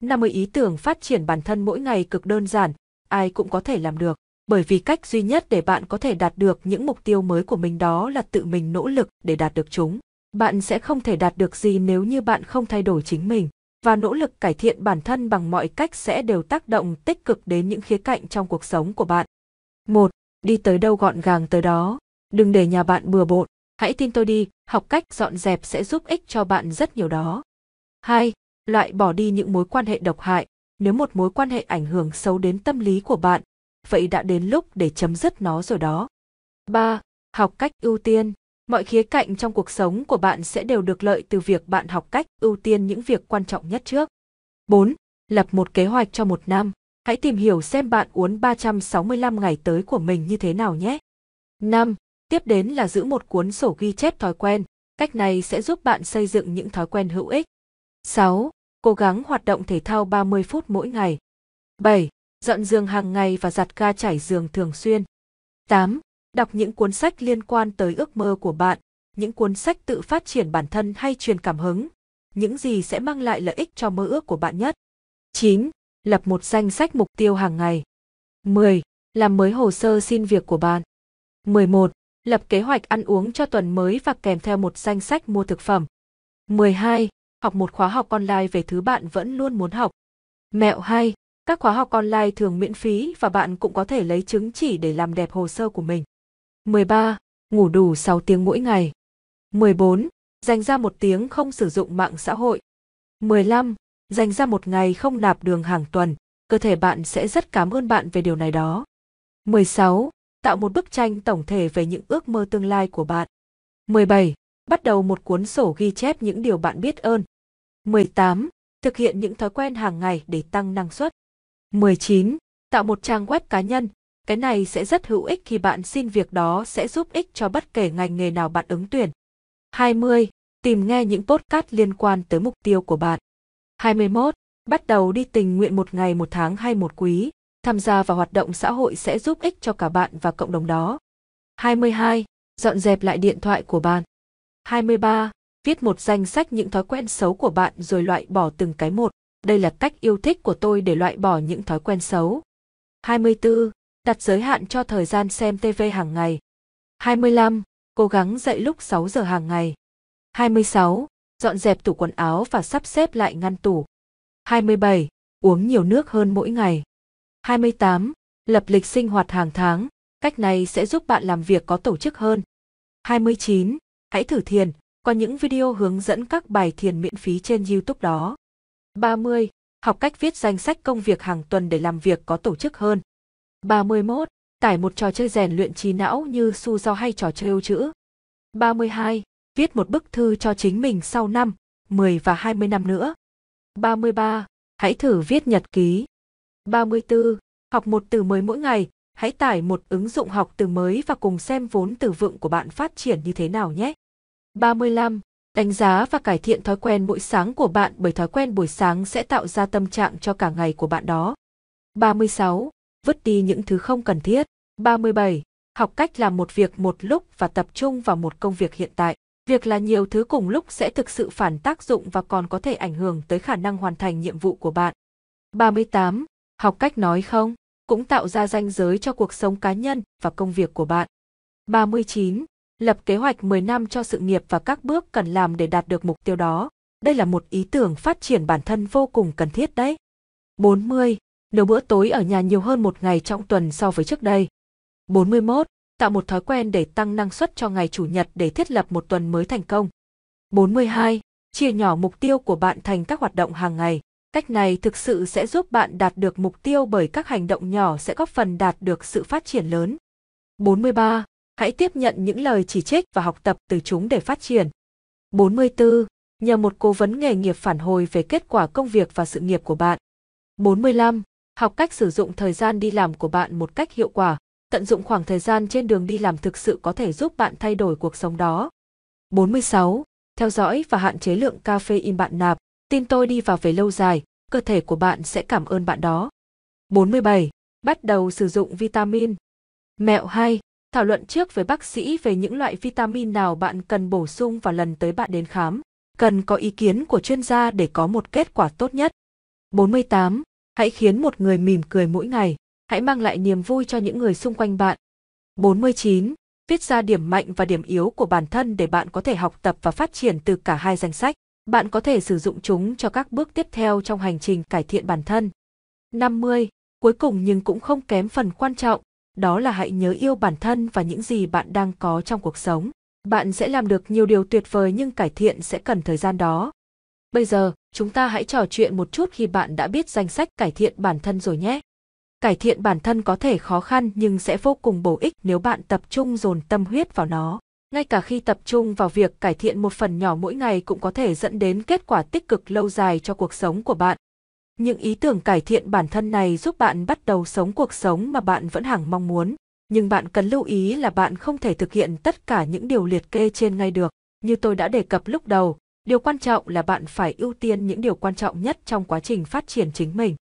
50 ý tưởng phát triển bản thân mỗi ngày cực đơn giản, ai cũng có thể làm được. Bởi vì cách duy nhất để bạn có thể đạt được những mục tiêu mới của mình đó là tự mình nỗ lực để đạt được chúng. Bạn sẽ không thể đạt được gì nếu như bạn không thay đổi chính mình và nỗ lực cải thiện bản thân bằng mọi cách sẽ đều tác động tích cực đến những khía cạnh trong cuộc sống của bạn. 1. Đi tới đâu gọn gàng tới đó. Đừng để nhà bạn bừa bộn. Hãy tin tôi đi, học cách dọn dẹp sẽ giúp ích cho bạn rất nhiều đó. 2. Loại bỏ đi những mối quan hệ độc hại. Nếu một mối quan hệ ảnh hưởng xấu đến tâm lý của bạn, vậy đã đến lúc để chấm dứt nó rồi đó. 3. Học cách ưu tiên. Mọi khía cạnh trong cuộc sống của bạn sẽ đều được lợi từ việc bạn học cách ưu tiên những việc quan trọng nhất trước. 4. Lập một kế hoạch cho một năm. Hãy tìm hiểu xem bạn uốn 365 ngày tới của mình như thế nào nhé. 5. Tiếp đến là giữ một cuốn sổ ghi chép thói quen. Cách này sẽ giúp bạn xây dựng những thói quen hữu ích. 6. Cố gắng hoạt động thể thao 30 phút mỗi ngày. 7. Dọn giường hàng ngày và giặt ga trải giường thường xuyên. 8. Đọc những cuốn sách liên quan tới ước mơ của bạn, những cuốn sách tự phát triển bản thân hay truyền cảm hứng, những gì sẽ mang lại lợi ích cho mơ ước của bạn nhất. 9. Lập một danh sách mục tiêu hàng ngày. 10. Làm mới hồ sơ xin việc của bạn. 11. Lập kế hoạch ăn uống cho tuần mới và kèm theo một danh sách mua thực phẩm. 12. Học một khóa học online về thứ bạn vẫn luôn muốn học. Mẹo 2. Các khóa học online thường miễn phí và bạn cũng có thể lấy chứng chỉ để làm đẹp hồ sơ của mình. 13. Ngủ đủ 6 tiếng mỗi ngày. 14. Dành ra một tiếng không sử dụng mạng xã hội. 15. Dành ra một ngày không nạp đường hàng tuần, cơ thể bạn sẽ rất cảm ơn bạn về điều này đó. 16. Tạo một bức tranh tổng thể về những ước mơ tương lai của bạn. 17. Bắt đầu một cuốn sổ ghi chép những điều bạn biết ơn. 18. Thực hiện những thói quen hàng ngày để tăng năng suất. 19. Tạo một trang web cá nhân. Cái này sẽ rất hữu ích khi bạn xin việc đó sẽ giúp ích cho bất kể ngành nghề nào bạn ứng tuyển. 20. Tìm nghe những podcast liên quan tới mục tiêu của bạn. 21. Bắt đầu đi tình nguyện một ngày một tháng hay một quý. Tham gia vào hoạt động xã hội sẽ giúp ích cho cả bạn và cộng đồng đó. 22. Dọn dẹp lại điện thoại của bạn. 23. Viết một danh sách những thói quen xấu của bạn rồi loại bỏ từng cái một. Đây là cách yêu thích của tôi để loại bỏ những thói quen xấu. 24. Đặt giới hạn cho thời gian xem TV hàng ngày. 25. Cố gắng dậy lúc 6 giờ hàng ngày. 26. Dọn dẹp tủ quần áo và sắp xếp lại ngăn tủ. 27. Uống nhiều nước hơn mỗi ngày. 28. Lập lịch sinh hoạt hàng tháng. Cách này sẽ giúp bạn làm việc có tổ chức hơn. 29. Hãy thử thiền, có những video hướng dẫn các bài thiền miễn phí trên YouTube đó. 30. Học cách viết danh sách công việc hàng tuần để làm việc có tổ chức hơn. 31. Tải một trò chơi rèn luyện trí não như su do hay trò chơi yêu chữ. 32. Viết một bức thư cho chính mình sau năm, 10 và 20 năm nữa. 33. Hãy thử viết nhật ký. 34. Học một từ mới mỗi ngày, hãy tải một ứng dụng học từ mới và cùng xem vốn từ vựng của bạn phát triển như thế nào nhé. 35. Đánh giá và cải thiện thói quen mỗi sáng của bạn bởi thói quen buổi sáng sẽ tạo ra tâm trạng cho cả ngày của bạn đó. 36. Vứt đi những thứ không cần thiết. 37. Học cách làm một việc một lúc và tập trung vào một công việc hiện tại. Việc là nhiều thứ cùng lúc sẽ thực sự phản tác dụng và còn có thể ảnh hưởng tới khả năng hoàn thành nhiệm vụ của bạn. 38. Học cách nói không, cũng tạo ra ranh giới cho cuộc sống cá nhân và công việc của bạn. 39 lập kế hoạch 10 năm cho sự nghiệp và các bước cần làm để đạt được mục tiêu đó. Đây là một ý tưởng phát triển bản thân vô cùng cần thiết đấy. 40. Nấu bữa tối ở nhà nhiều hơn một ngày trong tuần so với trước đây. 41. Tạo một thói quen để tăng năng suất cho ngày chủ nhật để thiết lập một tuần mới thành công. 42. Chia nhỏ mục tiêu của bạn thành các hoạt động hàng ngày. Cách này thực sự sẽ giúp bạn đạt được mục tiêu bởi các hành động nhỏ sẽ góp phần đạt được sự phát triển lớn. 43. Hãy tiếp nhận những lời chỉ trích và học tập từ chúng để phát triển. 44. Nhờ một cố vấn nghề nghiệp phản hồi về kết quả công việc và sự nghiệp của bạn. 45. Học cách sử dụng thời gian đi làm của bạn một cách hiệu quả. Tận dụng khoảng thời gian trên đường đi làm thực sự có thể giúp bạn thay đổi cuộc sống đó. 46. Theo dõi và hạn chế lượng caffeine bạn nạp. Tin tôi đi vào về lâu dài, cơ thể của bạn sẽ cảm ơn bạn đó. 47. Bắt đầu sử dụng vitamin. Mẹo 2 thảo luận trước với bác sĩ về những loại vitamin nào bạn cần bổ sung vào lần tới bạn đến khám. Cần có ý kiến của chuyên gia để có một kết quả tốt nhất. 48. Hãy khiến một người mỉm cười mỗi ngày. Hãy mang lại niềm vui cho những người xung quanh bạn. 49. Viết ra điểm mạnh và điểm yếu của bản thân để bạn có thể học tập và phát triển từ cả hai danh sách. Bạn có thể sử dụng chúng cho các bước tiếp theo trong hành trình cải thiện bản thân. 50. Cuối cùng nhưng cũng không kém phần quan trọng, đó là hãy nhớ yêu bản thân và những gì bạn đang có trong cuộc sống. Bạn sẽ làm được nhiều điều tuyệt vời nhưng cải thiện sẽ cần thời gian đó. Bây giờ, chúng ta hãy trò chuyện một chút khi bạn đã biết danh sách cải thiện bản thân rồi nhé. Cải thiện bản thân có thể khó khăn nhưng sẽ vô cùng bổ ích nếu bạn tập trung dồn tâm huyết vào nó. Ngay cả khi tập trung vào việc cải thiện một phần nhỏ mỗi ngày cũng có thể dẫn đến kết quả tích cực lâu dài cho cuộc sống của bạn. Những ý tưởng cải thiện bản thân này giúp bạn bắt đầu sống cuộc sống mà bạn vẫn hằng mong muốn, nhưng bạn cần lưu ý là bạn không thể thực hiện tất cả những điều liệt kê trên ngay được. Như tôi đã đề cập lúc đầu, điều quan trọng là bạn phải ưu tiên những điều quan trọng nhất trong quá trình phát triển chính mình.